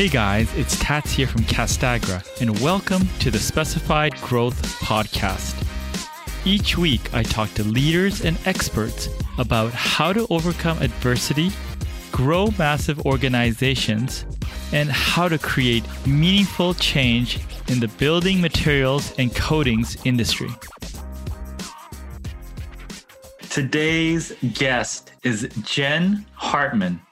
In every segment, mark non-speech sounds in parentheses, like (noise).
Hey guys, it's Tats here from Castagra, and welcome to the Specified Growth Podcast. Each week, I talk to leaders and experts about how to overcome adversity, grow massive organizations, and how to create meaningful change in the building materials and coatings industry. Today's guest is Jen Hartmann.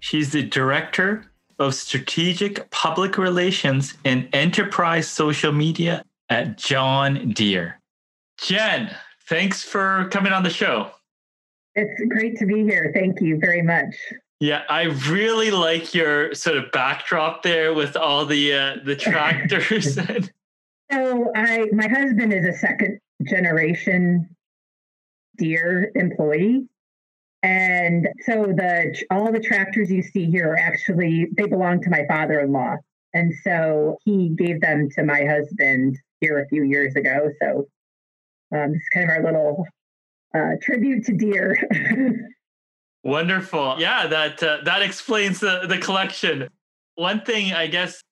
She's the director of strategic public relations and enterprise social media at John Deere. Jen, thanks for coming on the show. It's great to be here. Thank you very much. Yeah, I really like your sort of backdrop there with all the uh, the (laughs) tractors. so, I my husband is a second generation Deere employee, and so the all the tractors you see here are actually they belong to my father-in-law. And so he gave them to my husband here a few years ago. So um, it's kind of our little uh, tribute to Deere. (laughs) Wonderful. Yeah, that uh, that explains the the collection. One thing I guess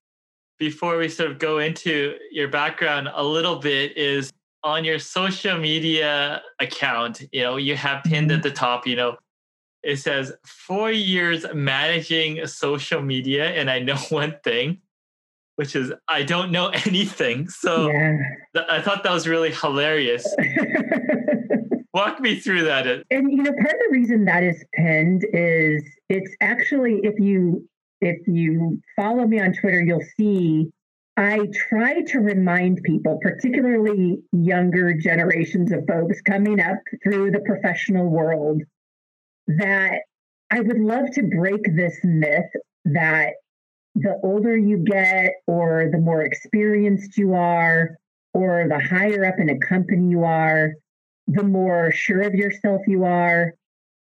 before we sort of go into your background a little bit is on your social media account, you know, you have pinned at mm-hmm. the top, you know, it says four years managing social media. And I know (laughs) one thing, which is I don't know (laughs) anything. So yeah. th- I thought that was really hilarious. (laughs) Walk me through that. And you know, part of the reason that is pinned is it's actually if you if you follow me on Twitter, you'll see I try to remind people, particularly younger generations of folks coming up through the professional world, that I would love to break this myth that the older you get, or the more experienced you are, or the higher up in a company you are, the more sure of yourself you are,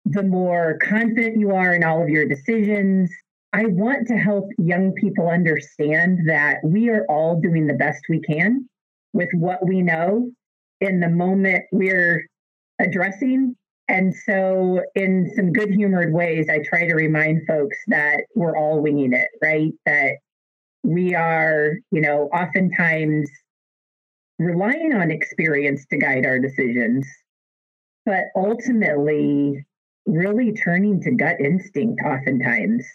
the more confident you are in all of your decisions, I want to help young people understand that we are all doing the best we can with what we know in the moment we're addressing. And so, in some good humored ways, I try to remind folks that we're all winging it, right? That we are, you know, oftentimes relying on experience to guide our decisions, but ultimately really turning to gut instinct oftentimes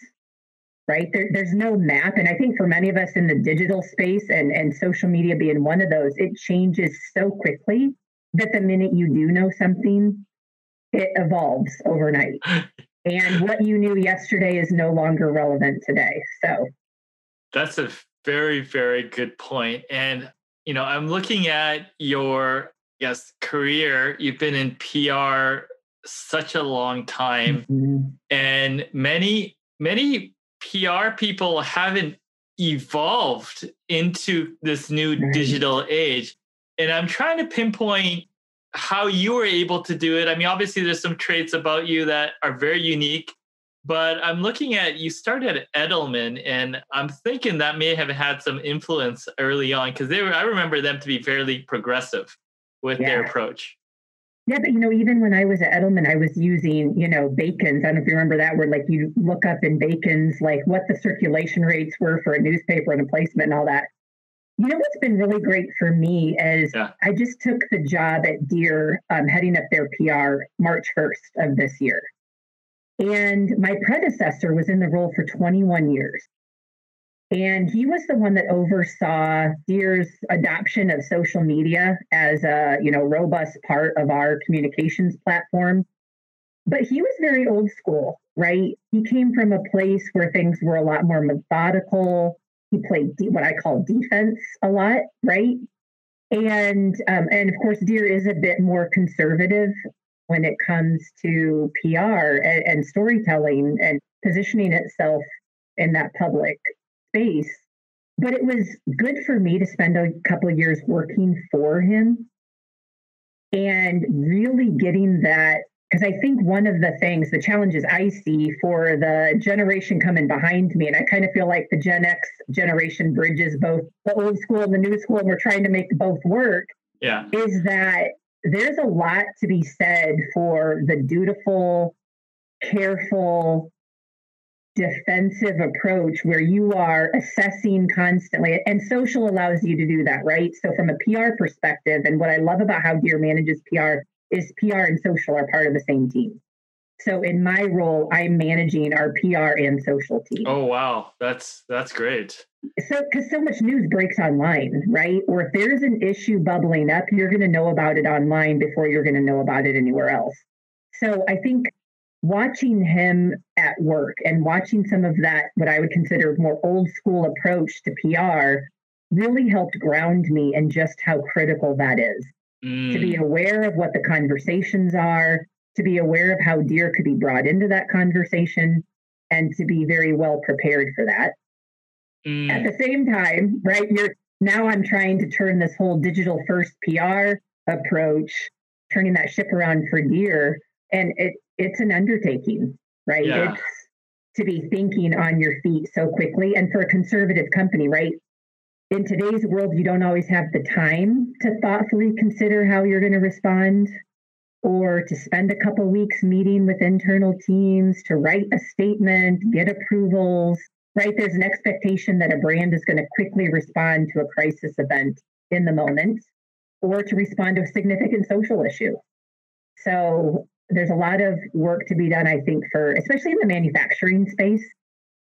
right? There, there's no map. And I think for many of us in the digital space and, and social media being one of those, it changes so quickly that the minute you do know something, it evolves overnight. (laughs) and what you knew yesterday is no longer relevant today. So that's a very, very good point. And, you know, I'm looking at your, yes, career. You've been in PR such a long time mm-hmm. and many many PR people haven't evolved into this new right. digital age. And I'm trying to pinpoint how you were able to do it. I mean, obviously, there's some traits about you that are very unique, but I'm looking at you started at Edelman, and I'm thinking that may have had some influence early on because they were, I remember them to be fairly progressive with yeah. their approach. Yeah, but you know, even when I was at Edelman, I was using, you know, Bacon's. I don't know if you remember that word. Like you look up in Bacon's, like what the circulation rates were for a newspaper and a placement and all that. You know what's been really great for me is yeah. I just took the job at Deere, um, heading up their PR March 1st of this year. And my predecessor was in the role for 21 years. And he was the one that oversaw Deere's adoption of social media as a, you know, robust part of our communications platform. But he was very old school, right? He came from a place where things were a lot more methodical. He played what I call defense a lot, right? And um, and of course, Deere is a bit more conservative when it comes to PR and, and storytelling and positioning itself in that public space. But it was good for me to spend a couple of years working for him and really getting that. Because I think one of the things, the challenges I see for the generation coming behind me, and I kind of feel like the Gen X generation bridges both the old school and the new school, and we're trying to make both work. Yeah. Is that there's a lot to be said for the dutiful, careful, defensive approach where you are assessing constantly and social allows you to do that right? So from a pr perspective and what i love about how Deere manages pr is pr and social are part of the same team. So in my role i'm managing our pr and social team. Oh wow. That's that's great. So because so much news breaks online right? Or if there's an issue bubbling up you're going to know about it online before you're going to know about it anywhere else. So i think watching him at work and watching some of that, what I would consider more old school approach to PR, really helped ground me in just how critical that is. Mm. To be mm. aware of what the conversations are, to be aware of how Deere could be brought into that conversation, and to be very well prepared for that. Mm. At the same time, right, you're now I'm trying to turn this whole digital first PR approach, turning that ship around for Deere. And it it's an undertaking, right? Yeah. It's to be thinking on your feet so quickly. And for a conservative company, right? In today's world, you don't always have the time to thoughtfully consider how you're going to respond or to spend a couple weeks meeting with internal teams to write a statement, get approvals, right? There's an expectation that a brand is going to quickly respond to a crisis event in the moment or to respond to a significant social issue. So there's a lot of work to be done, I think, for especially in the manufacturing space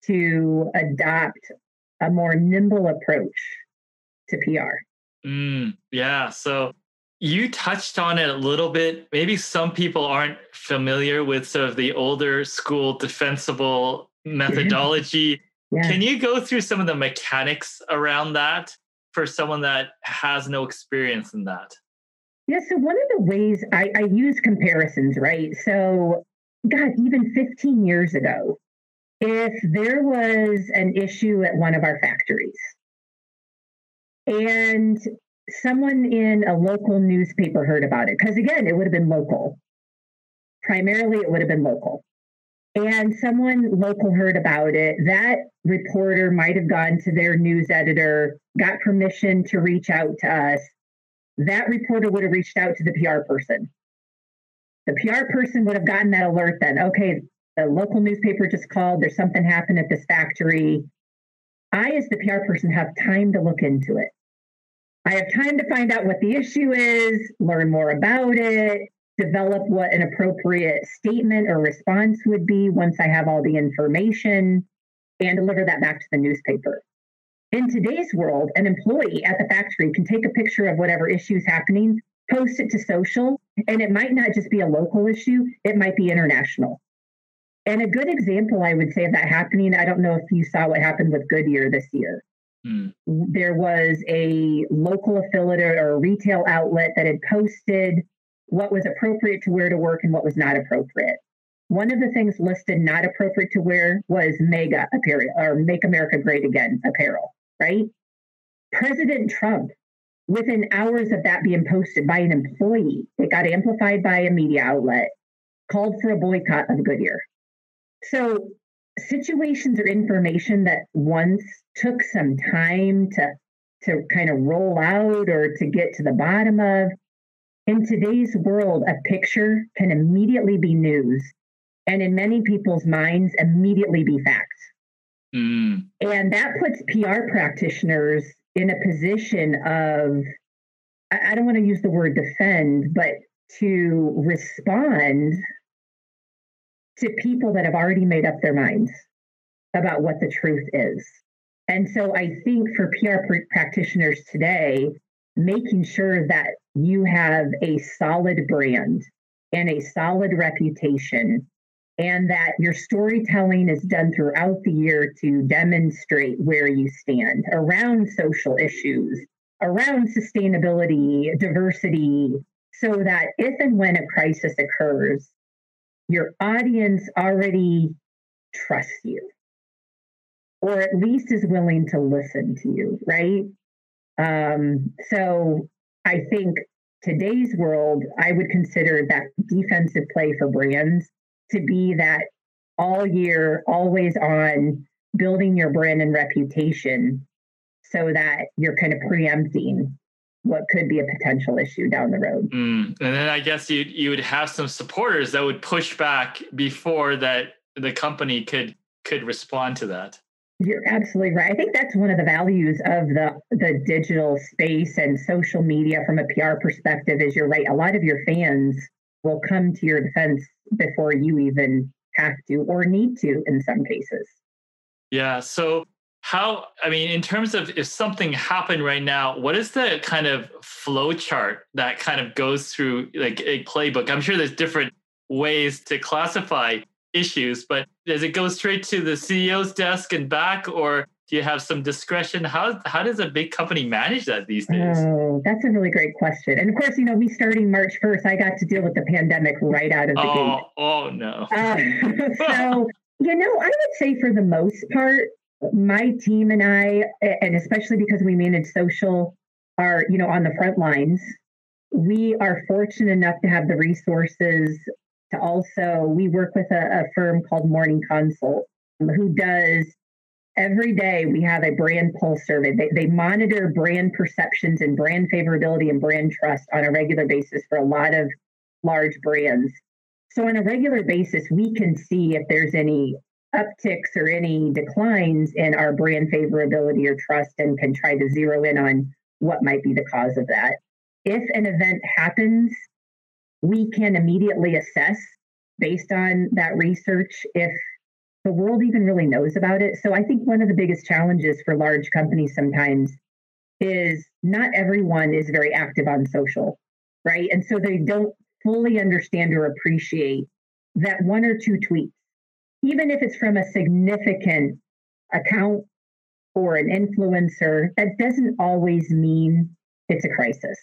to adopt a more nimble approach to PR. Mm, yeah. So you touched on it a little bit. Maybe some people aren't familiar with sort of the older school defensible methodology. (laughs) Yeah. Can you go through some of the mechanics around that for someone that has no experience in that? Yeah, so one of the ways I, I use comparisons, right? So, God, even 15 years ago, if there was an issue at one of our factories and someone in a local newspaper heard about it, because again, it would have been local. Primarily, it would have been local. And someone local heard about it. That reporter might have gone to their news editor, got permission to reach out to us that reporter would have reached out to the PR person. The PR person would have gotten that alert then. Okay, the local newspaper just called, there's something happened at this factory. I, as the PR person, have time to look into it. I have time to find out what the issue is, learn more about it, develop what an appropriate statement or response would be once I have all the information, and deliver that back to the newspaper. In today's world, an employee at the factory can take a picture of whatever issue is happening, post it to social, and it might not just be a local issue, it might be international. And a good example, I would say, of that happening, I don't know if you saw what happened with Goodyear this year. Hmm. There was a local affiliate or a retail outlet that had posted what was appropriate to wear to work and what was not appropriate. One of the things listed not appropriate to wear was MAGA apparel or Make America Great Again apparel right? President Trump, within hours of that being posted by an employee, it got amplified by a media outlet, called for a boycott of Goodyear. So, situations or information that once took some time to, to kind of roll out or to get to the bottom of, in today's world, a picture can immediately be news and in many people's minds, immediately be fact. Mm. And that puts PR practitioners in a position of, I don't want to use the word defend, but to respond to people that have already made up their minds about what the truth is. And so I think for PR pr- practitioners today, making sure that you have a solid brand and a solid reputation and that your storytelling is done throughout the year to demonstrate where you stand around social issues, around sustainability, diversity, so that if and when a crisis occurs, your audience already trusts you or at least is willing to listen to you, right? Um, so I think today's world, I would consider that defensive play for brands to be that all year, always on building your brand and reputation so that you're kind of preempting what could be a potential issue down the road. Mm. And then I guess you you would have some supporters that would push back before that the company could could respond to that. You're absolutely right. I think that's one of the values of the the digital space and social media from a PR perspective is you're right. A lot of your fans will come to your defense before you even have to or need to in some cases. Yeah. So how i mean in terms of if something happened right now what is the kind of flow chart that kind of goes through like a playbook i'm sure there's different ways to classify issues but does it go straight to the ceo's desk and back or do you have some discretion how how does a big company manage that these days oh that's a really great question and of course you know me starting march 1st i got to deal with the pandemic right out of the oh, gate oh no uh, (laughs) so you know i would say for the most part my team and I, and especially because we manage social, are you know on the front lines. We are fortunate enough to have the resources to also. We work with a, a firm called Morning Consult, who does every day. We have a brand pulse survey. They, they monitor brand perceptions and brand favorability and brand trust on a regular basis for a lot of large brands. So on a regular basis, we can see if there's any upticks or any declines in our brand favorability or trust and can try to zero in on what might be the cause of that. If an event happens, we can immediately assess based on that research if the world even really knows about it. So I think one of the biggest challenges for large companies sometimes is not everyone is very active on social, right? And so they don't fully understand or appreciate that one or two tweets even if it's from a significant account or an influencer, that doesn't always mean it's a crisis.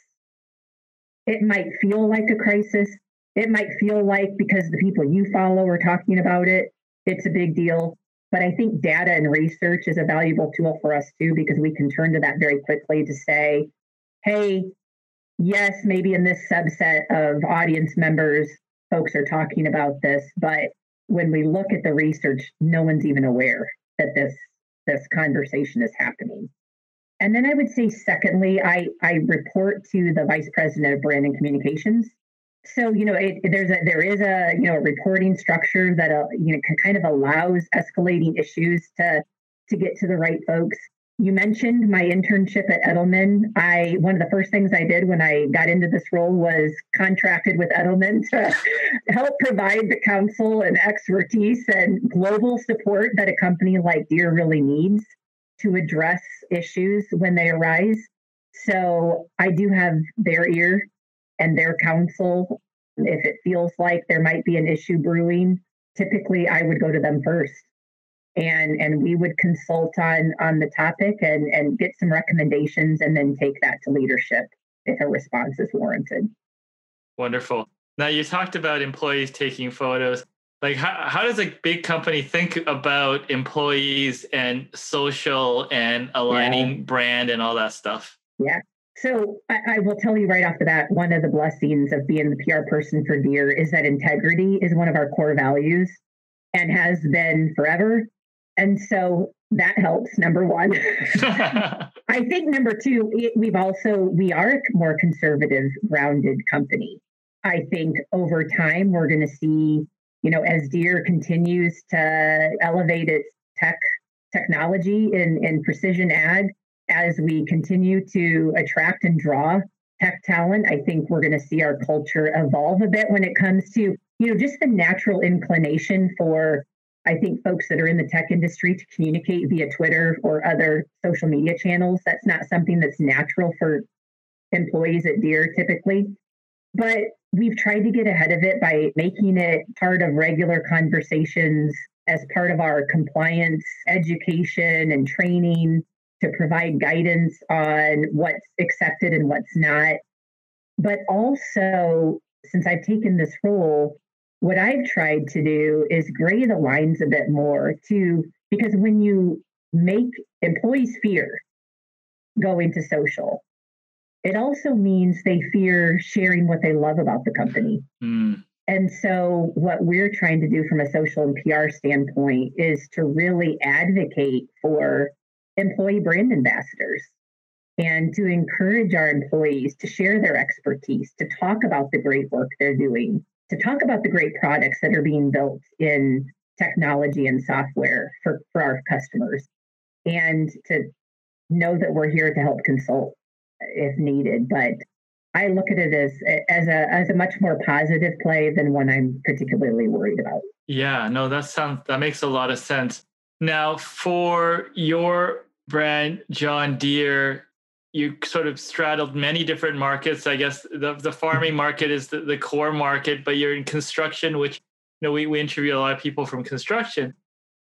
It might feel like a crisis. It might feel like because the people you follow are talking about it, it's a big deal. But I think data and research is a valuable tool for us too, because we can turn to that very quickly to say, hey, yes, maybe in this subset of audience members, folks are talking about this, but when we look at the research, no one's even aware that this this conversation is happening. And then I would say, secondly, I, I report to the vice president of brand and communications. So you know, it, there's a there is a you know a reporting structure that uh, you know kind of allows escalating issues to to get to the right folks you mentioned my internship at Edelman. I one of the first things I did when I got into this role was contracted with Edelman to (laughs) help provide the counsel and expertise and global support that a company like Deere really needs to address issues when they arise. So I do have their ear and their counsel. If it feels like there might be an issue brewing, typically I would go to them first. And and we would consult on on the topic and and get some recommendations and then take that to leadership if a response is warranted. Wonderful. Now you talked about employees taking photos. Like how, how does a big company think about employees and social and aligning yeah. brand and all that stuff? Yeah so I, I, will tell you right off the bat one of the blessings of being the pr person for Deere is that integrity is one of our core values and has been forever and so that helps, number one. (laughs) I think number two, it, we've also, we are a more conservative, grounded company. I think over time, we're going to see, you know, as Deere continues to elevate its tech technology in, in precision ag, as we continue to attract and draw tech talent, I think we're going to see our culture evolve a bit when it comes to, you know, just the natural inclination for I think folks that are in the tech industry to communicate via Twitter or other social media channels, that's not something that's natural for employees at Deere typically. But we've tried to get ahead of it by making it part of regular conversations as part of our compliance education and training to provide guidance on what's accepted and what's not. But also, since I've taken this role, what I've tried to do is gray the lines a bit more to because when you make employees fear going to social, it also means they fear sharing what they love about the company. Mm. And so, what we're trying to do from a social and PR standpoint is to really advocate for employee brand ambassadors and to encourage our employees to share their expertise, to talk about the great work they're doing, to talk about the great products that are being built in technology and software for, for our customers and to know that we're here to help consult if needed. But I look at it as as a as a much more positive play than one I'm particularly worried about. Yeah, no, that sounds that makes a lot of sense. Now, for your brand, John Deere, you sort of straddled many different markets. I guess the the farming market is the, the core market, but you're in construction, which you know we, we interview a lot of people from construction.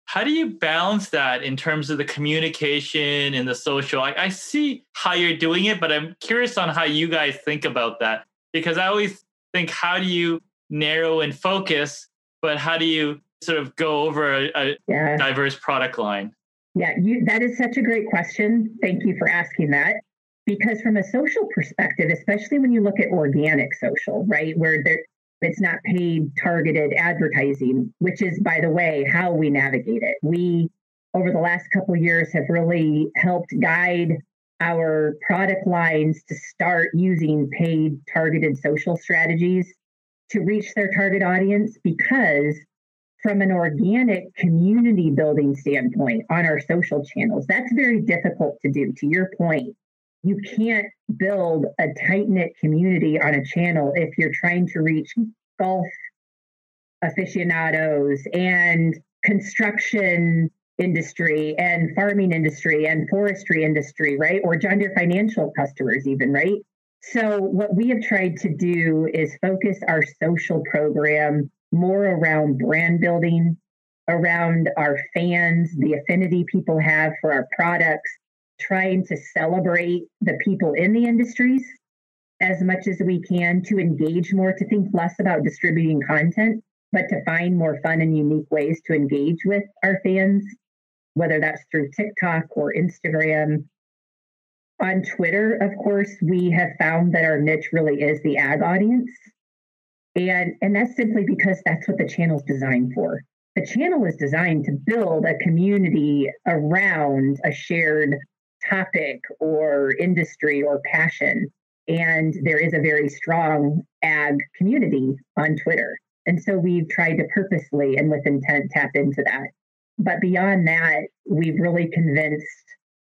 How do you balance that in terms of the communication and the social? I, I see how you're doing it, but I'm curious on how you guys think about that because I always think, how do you narrow and focus, but how do you sort of go over a, a yeah. diverse product line? Yeah, you, that is such a great question. Thank you for asking that. Because from a social perspective, especially when you look at organic social, right, where there, it's not paid targeted advertising, which is, by the way, how we navigate it. We, over the last couple years, have really helped guide our product lines to start using paid targeted social strategies to reach their target audience because from an organic community building standpoint on our social channels that's very difficult to do to your point you can't build a tight knit community on a channel if you're trying to reach golf aficionados and construction industry and farming industry and forestry industry, right? Or John Deere financial customers, even, right? So, what we have tried to do is focus our social program more around brand building, around our fans, the affinity people have for our products, trying to celebrate the people in the industries as much as we can to engage more, to think less about distributing content, but to find more fun and unique ways to engage with our fans, whether that's through TikTok or Instagram. On Twitter, of course, we have found that our niche really is the ag audience. And, and that's simply because that's what the channel is designed for. The channel is designed to build a community around a shared topic or industry or passion. And there is a very strong ag community on Twitter. And so we've tried to purposely and with intent tap into that. But beyond that, we've really convinced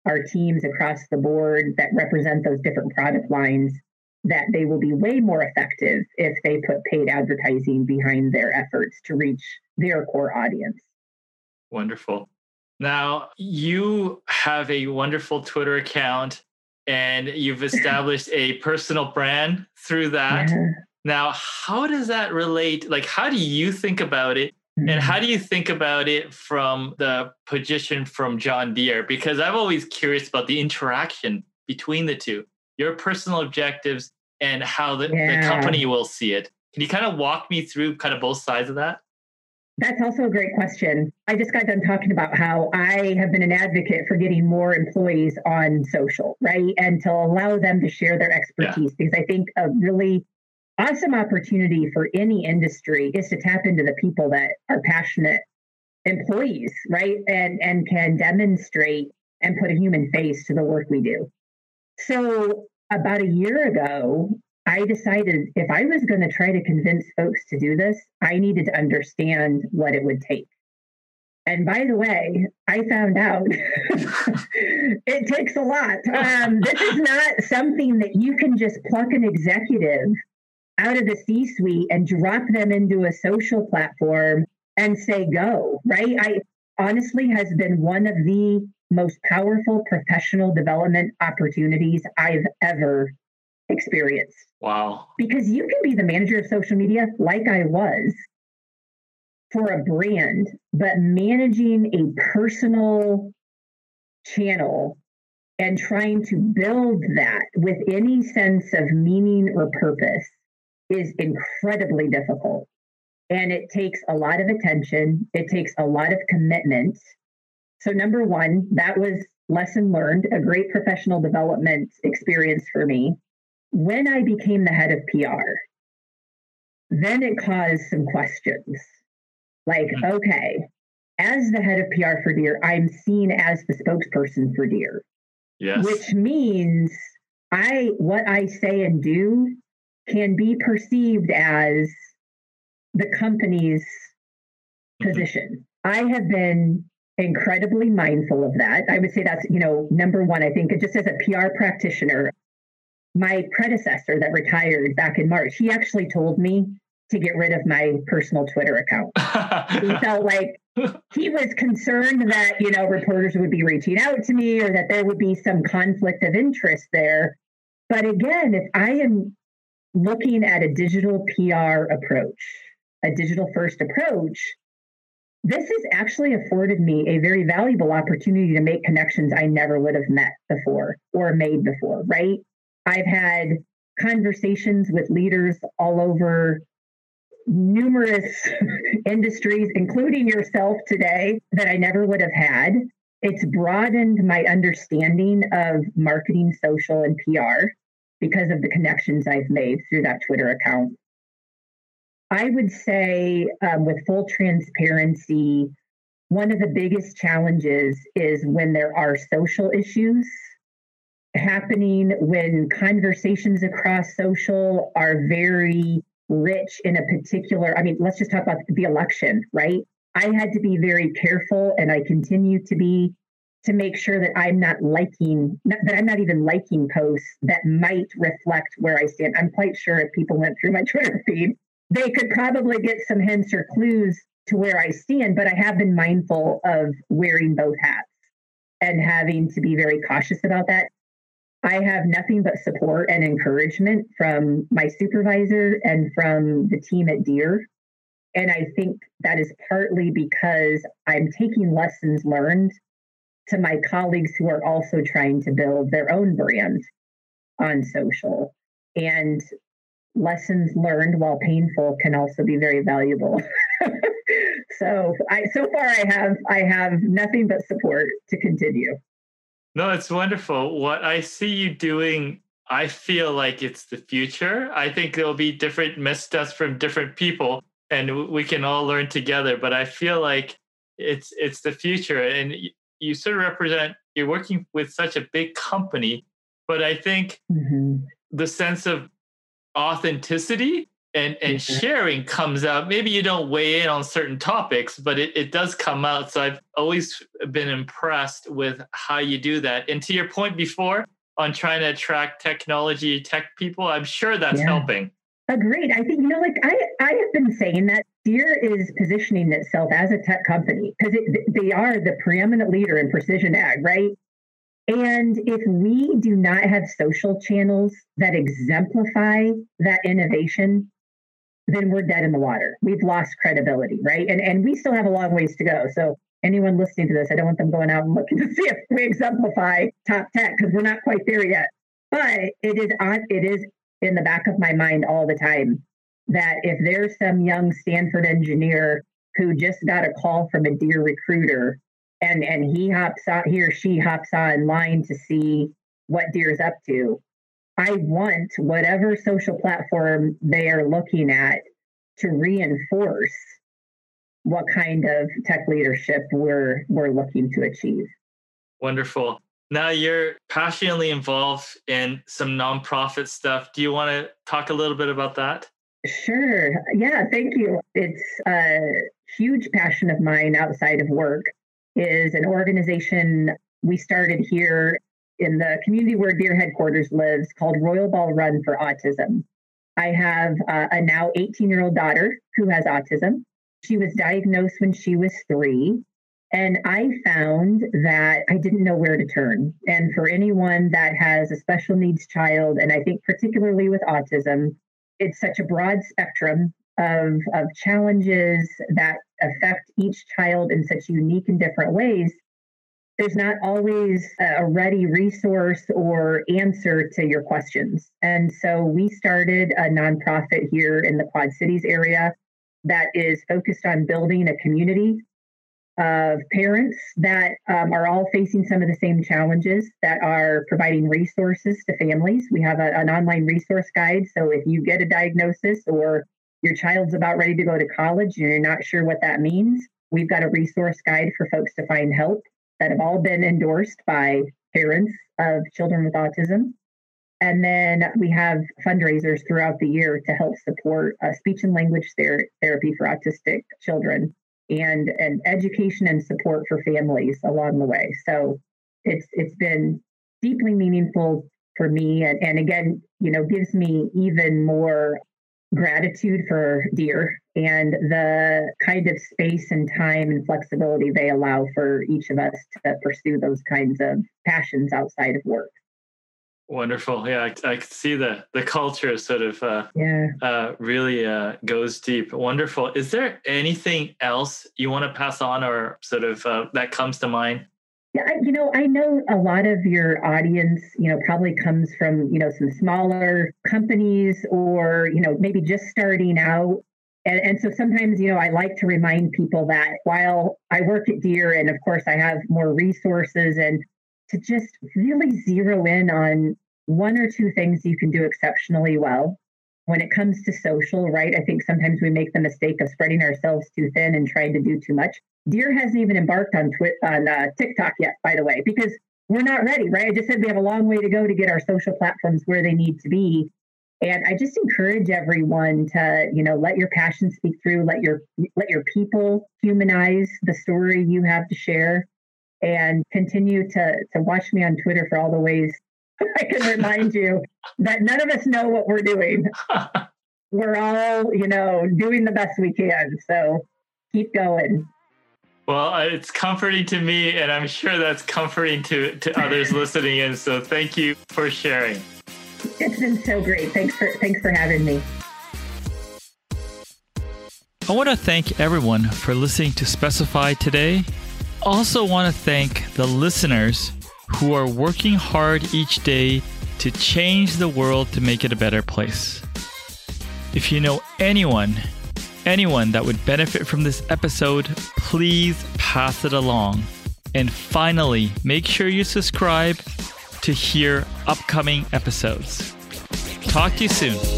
our teams across the board that represent those different product lines that they will be way more effective if they put paid advertising behind their efforts to reach their core audience. Wonderful. Now, you have a wonderful Twitter account and you've (laughs) established a personal brand through that. Yeah. Now, how does that relate? Like, how do you think about it? And how mm-hmm. do you think about it from the position from John Deere? Because I'm always curious about the interaction between the two, your personal objectives and how the, yeah. the company will see it. Can you kind of walk me through kind of both sides of that? That's also a great question. I just got done talking about how I have been an advocate for getting more employees on social, right? And to allow them to share their expertise, yeah. because I think a really awesome opportunity for any industry is to tap into the people that are passionate employees, right? And and can demonstrate and put a human face to the work we do. So about a year ago, I decided if I was going to try to convince folks to do this, I needed to understand what it would take. And by the way, I found out (laughs) it takes a lot. Um, this is not something that you can just pluck an executive out of the C suite and drop them into a social platform and say, go, right? I honestly has been one of the most powerful professional development opportunities I've ever experienced. Wow. Because you can be the manager of social media like I was for a brand, but managing a personal channel and trying to build that with any sense of meaning or purpose is incredibly difficult. And it takes a lot of attention, it takes a lot of commitment. So, number one, that was lesson learned, a great professional development experience for me when I became the head of PR, then it caused some questions. Like, mm-hmm. okay, as the head of PR for Deere, I'm seen as the spokesperson for Deere. Yes. Which means I what I say and do can be perceived as the company's mm-hmm. position. I have been incredibly mindful of that. I would say that's, you know, number one, I think just as a PR practitioner, my predecessor that retired back in March, he actually told me to get rid of my personal Twitter account. (laughs) he felt like he was concerned that, you know, reporters would be reaching out to me or that there would be some conflict of interest there. But again, if I am looking at a digital PR approach, a digital first approach, this has actually afforded me a very valuable opportunity to make connections I never would have met before or made before, right? I've had conversations with leaders all over numerous (laughs) industries, including yourself today, that I never would have had. It's broadened my understanding of marketing, social, and PR because of the connections I've made through that Twitter account. I would say, um, with full transparency, one of the biggest challenges is when there are social issues happening, when conversations across social are very rich in a particular, I mean, let's just talk about the election, right? I had to be very careful, and I continue to be to make sure that I'm not liking, not, that I'm not even liking posts that might reflect where I stand. I'm quite sure if people went through my (laughs) Twitter feed, they could probably get some hints or clues to where I stand, but I have been mindful of wearing both hats and having to be very cautious about that. I have nothing but support and encouragement from my supervisor and from the team at Deere. And I think that is partly because I'm taking lessons learned to my colleagues who are also trying to build their own brand on social. And lessons learned while painful can also be very valuable. (laughs) so I so far I have I have nothing but support to continue. No, it's wonderful. What I see you doing, I feel like it's the future. I think there'll be different missteps from different people and we can all learn together, but I feel like it's it's the future and you sort of represent you're working with such a big company, but I think mm-hmm. the sense of authenticity and and mm-hmm. sharing comes out. Maybe you don't weigh in on certain topics but it, it does come out. So i've always been impressed with how you do that. And to your point before on trying to attract technology tech people i'm sure that's yeah. helping. Agreed. I think you know like i i have been saying that Deere is positioning itself as a tech company because they are the preeminent leader in precision ag right and if we do not have social channels that exemplify that innovation, then we're dead in the water. We've lost credibility, right? And and we still have a long ways to go. So anyone listening to this, I don't want them going out and looking to see if we exemplify top tech because we're not quite there yet. But it is on it is in the back of my mind all the time that if there's some young Stanford engineer who just got a call from a Deere recruiter and and he hops on he or she hops online to see what Deere's up to. I want whatever social platform they are looking at to reinforce what kind of tech leadership we're we're looking to achieve. Wonderful. Now you're passionately involved in some nonprofit stuff. Do you want to talk a little bit about that? Sure. Yeah, thank you. It's a huge passion of mine outside of work is an organization we started here in the community where Deere headquarters lives called Royal Ball Run for Autism. I have uh, a now 18 year old daughter who has autism. She was diagnosed when she was three. And I found that I didn't know where to turn. And for anyone that has a special needs child, and I think particularly with autism, it's such a broad spectrum of, of challenges that affect each child in such unique and different ways, there's not always a ready resource or answer to your questions. And so we started a nonprofit here in the Quad Cities area that is focused on building a community of parents that um, are all facing some of the same challenges that are providing resources to families. We have a, an online resource guide. So if you get a diagnosis or your child's about ready to go to college and you're not sure what that means, we've got a resource guide for folks to find help that have all been endorsed by parents of children with autism. And then we have fundraisers throughout the year to help support uh, speech and language ther- therapy for autistic children. and and education and support for families along the way. So it's it's been deeply meaningful for me and, and again, you know, gives me even more gratitude for Deere and the kind of space and time and flexibility they allow for each of us to pursue those kinds of passions outside of work. Wonderful. Yeah, I, I can see the the culture sort of uh, yeah uh, really uh, goes deep. Wonderful. Is there anything else you want to pass on, or sort of uh, that comes to mind? Yeah, you know, I know a lot of your audience, you know, probably comes from you know some smaller companies, or you know maybe just starting out. And, and so sometimes, you know, I like to remind people that while I work at Deere, and of course I have more resources and to just really zero in on one or two things you can do exceptionally well. When it comes to social, right? I think sometimes we make the mistake of spreading ourselves too thin and trying to do too much. Deere hasn't even embarked on Twi- on uh, TikTok yet, by the way, because we're not ready, right? I just said we have a long way to go to get our social platforms where they need to be. And I just encourage everyone to, you know, let your passion speak through, let your let your people humanize the story you have to share and continue to to watch me on Twitter for all the ways I can remind you that none of us know what we're doing. (laughs) we're all, you know, doing the best we can. So keep going. Well, uh, it's comforting to me, and I'm sure that's comforting to, to others listening in. So thank you for sharing. It's been so great. Thanks for thanks for having me. I want to thank everyone for listening to Specify today also want to thank the listeners who are working hard each day to change the world to make it a better place. If you know anyone, anyone that would benefit from this episode, please pass it along. And finally, make sure you subscribe to hear upcoming episodes. Talk to you soon.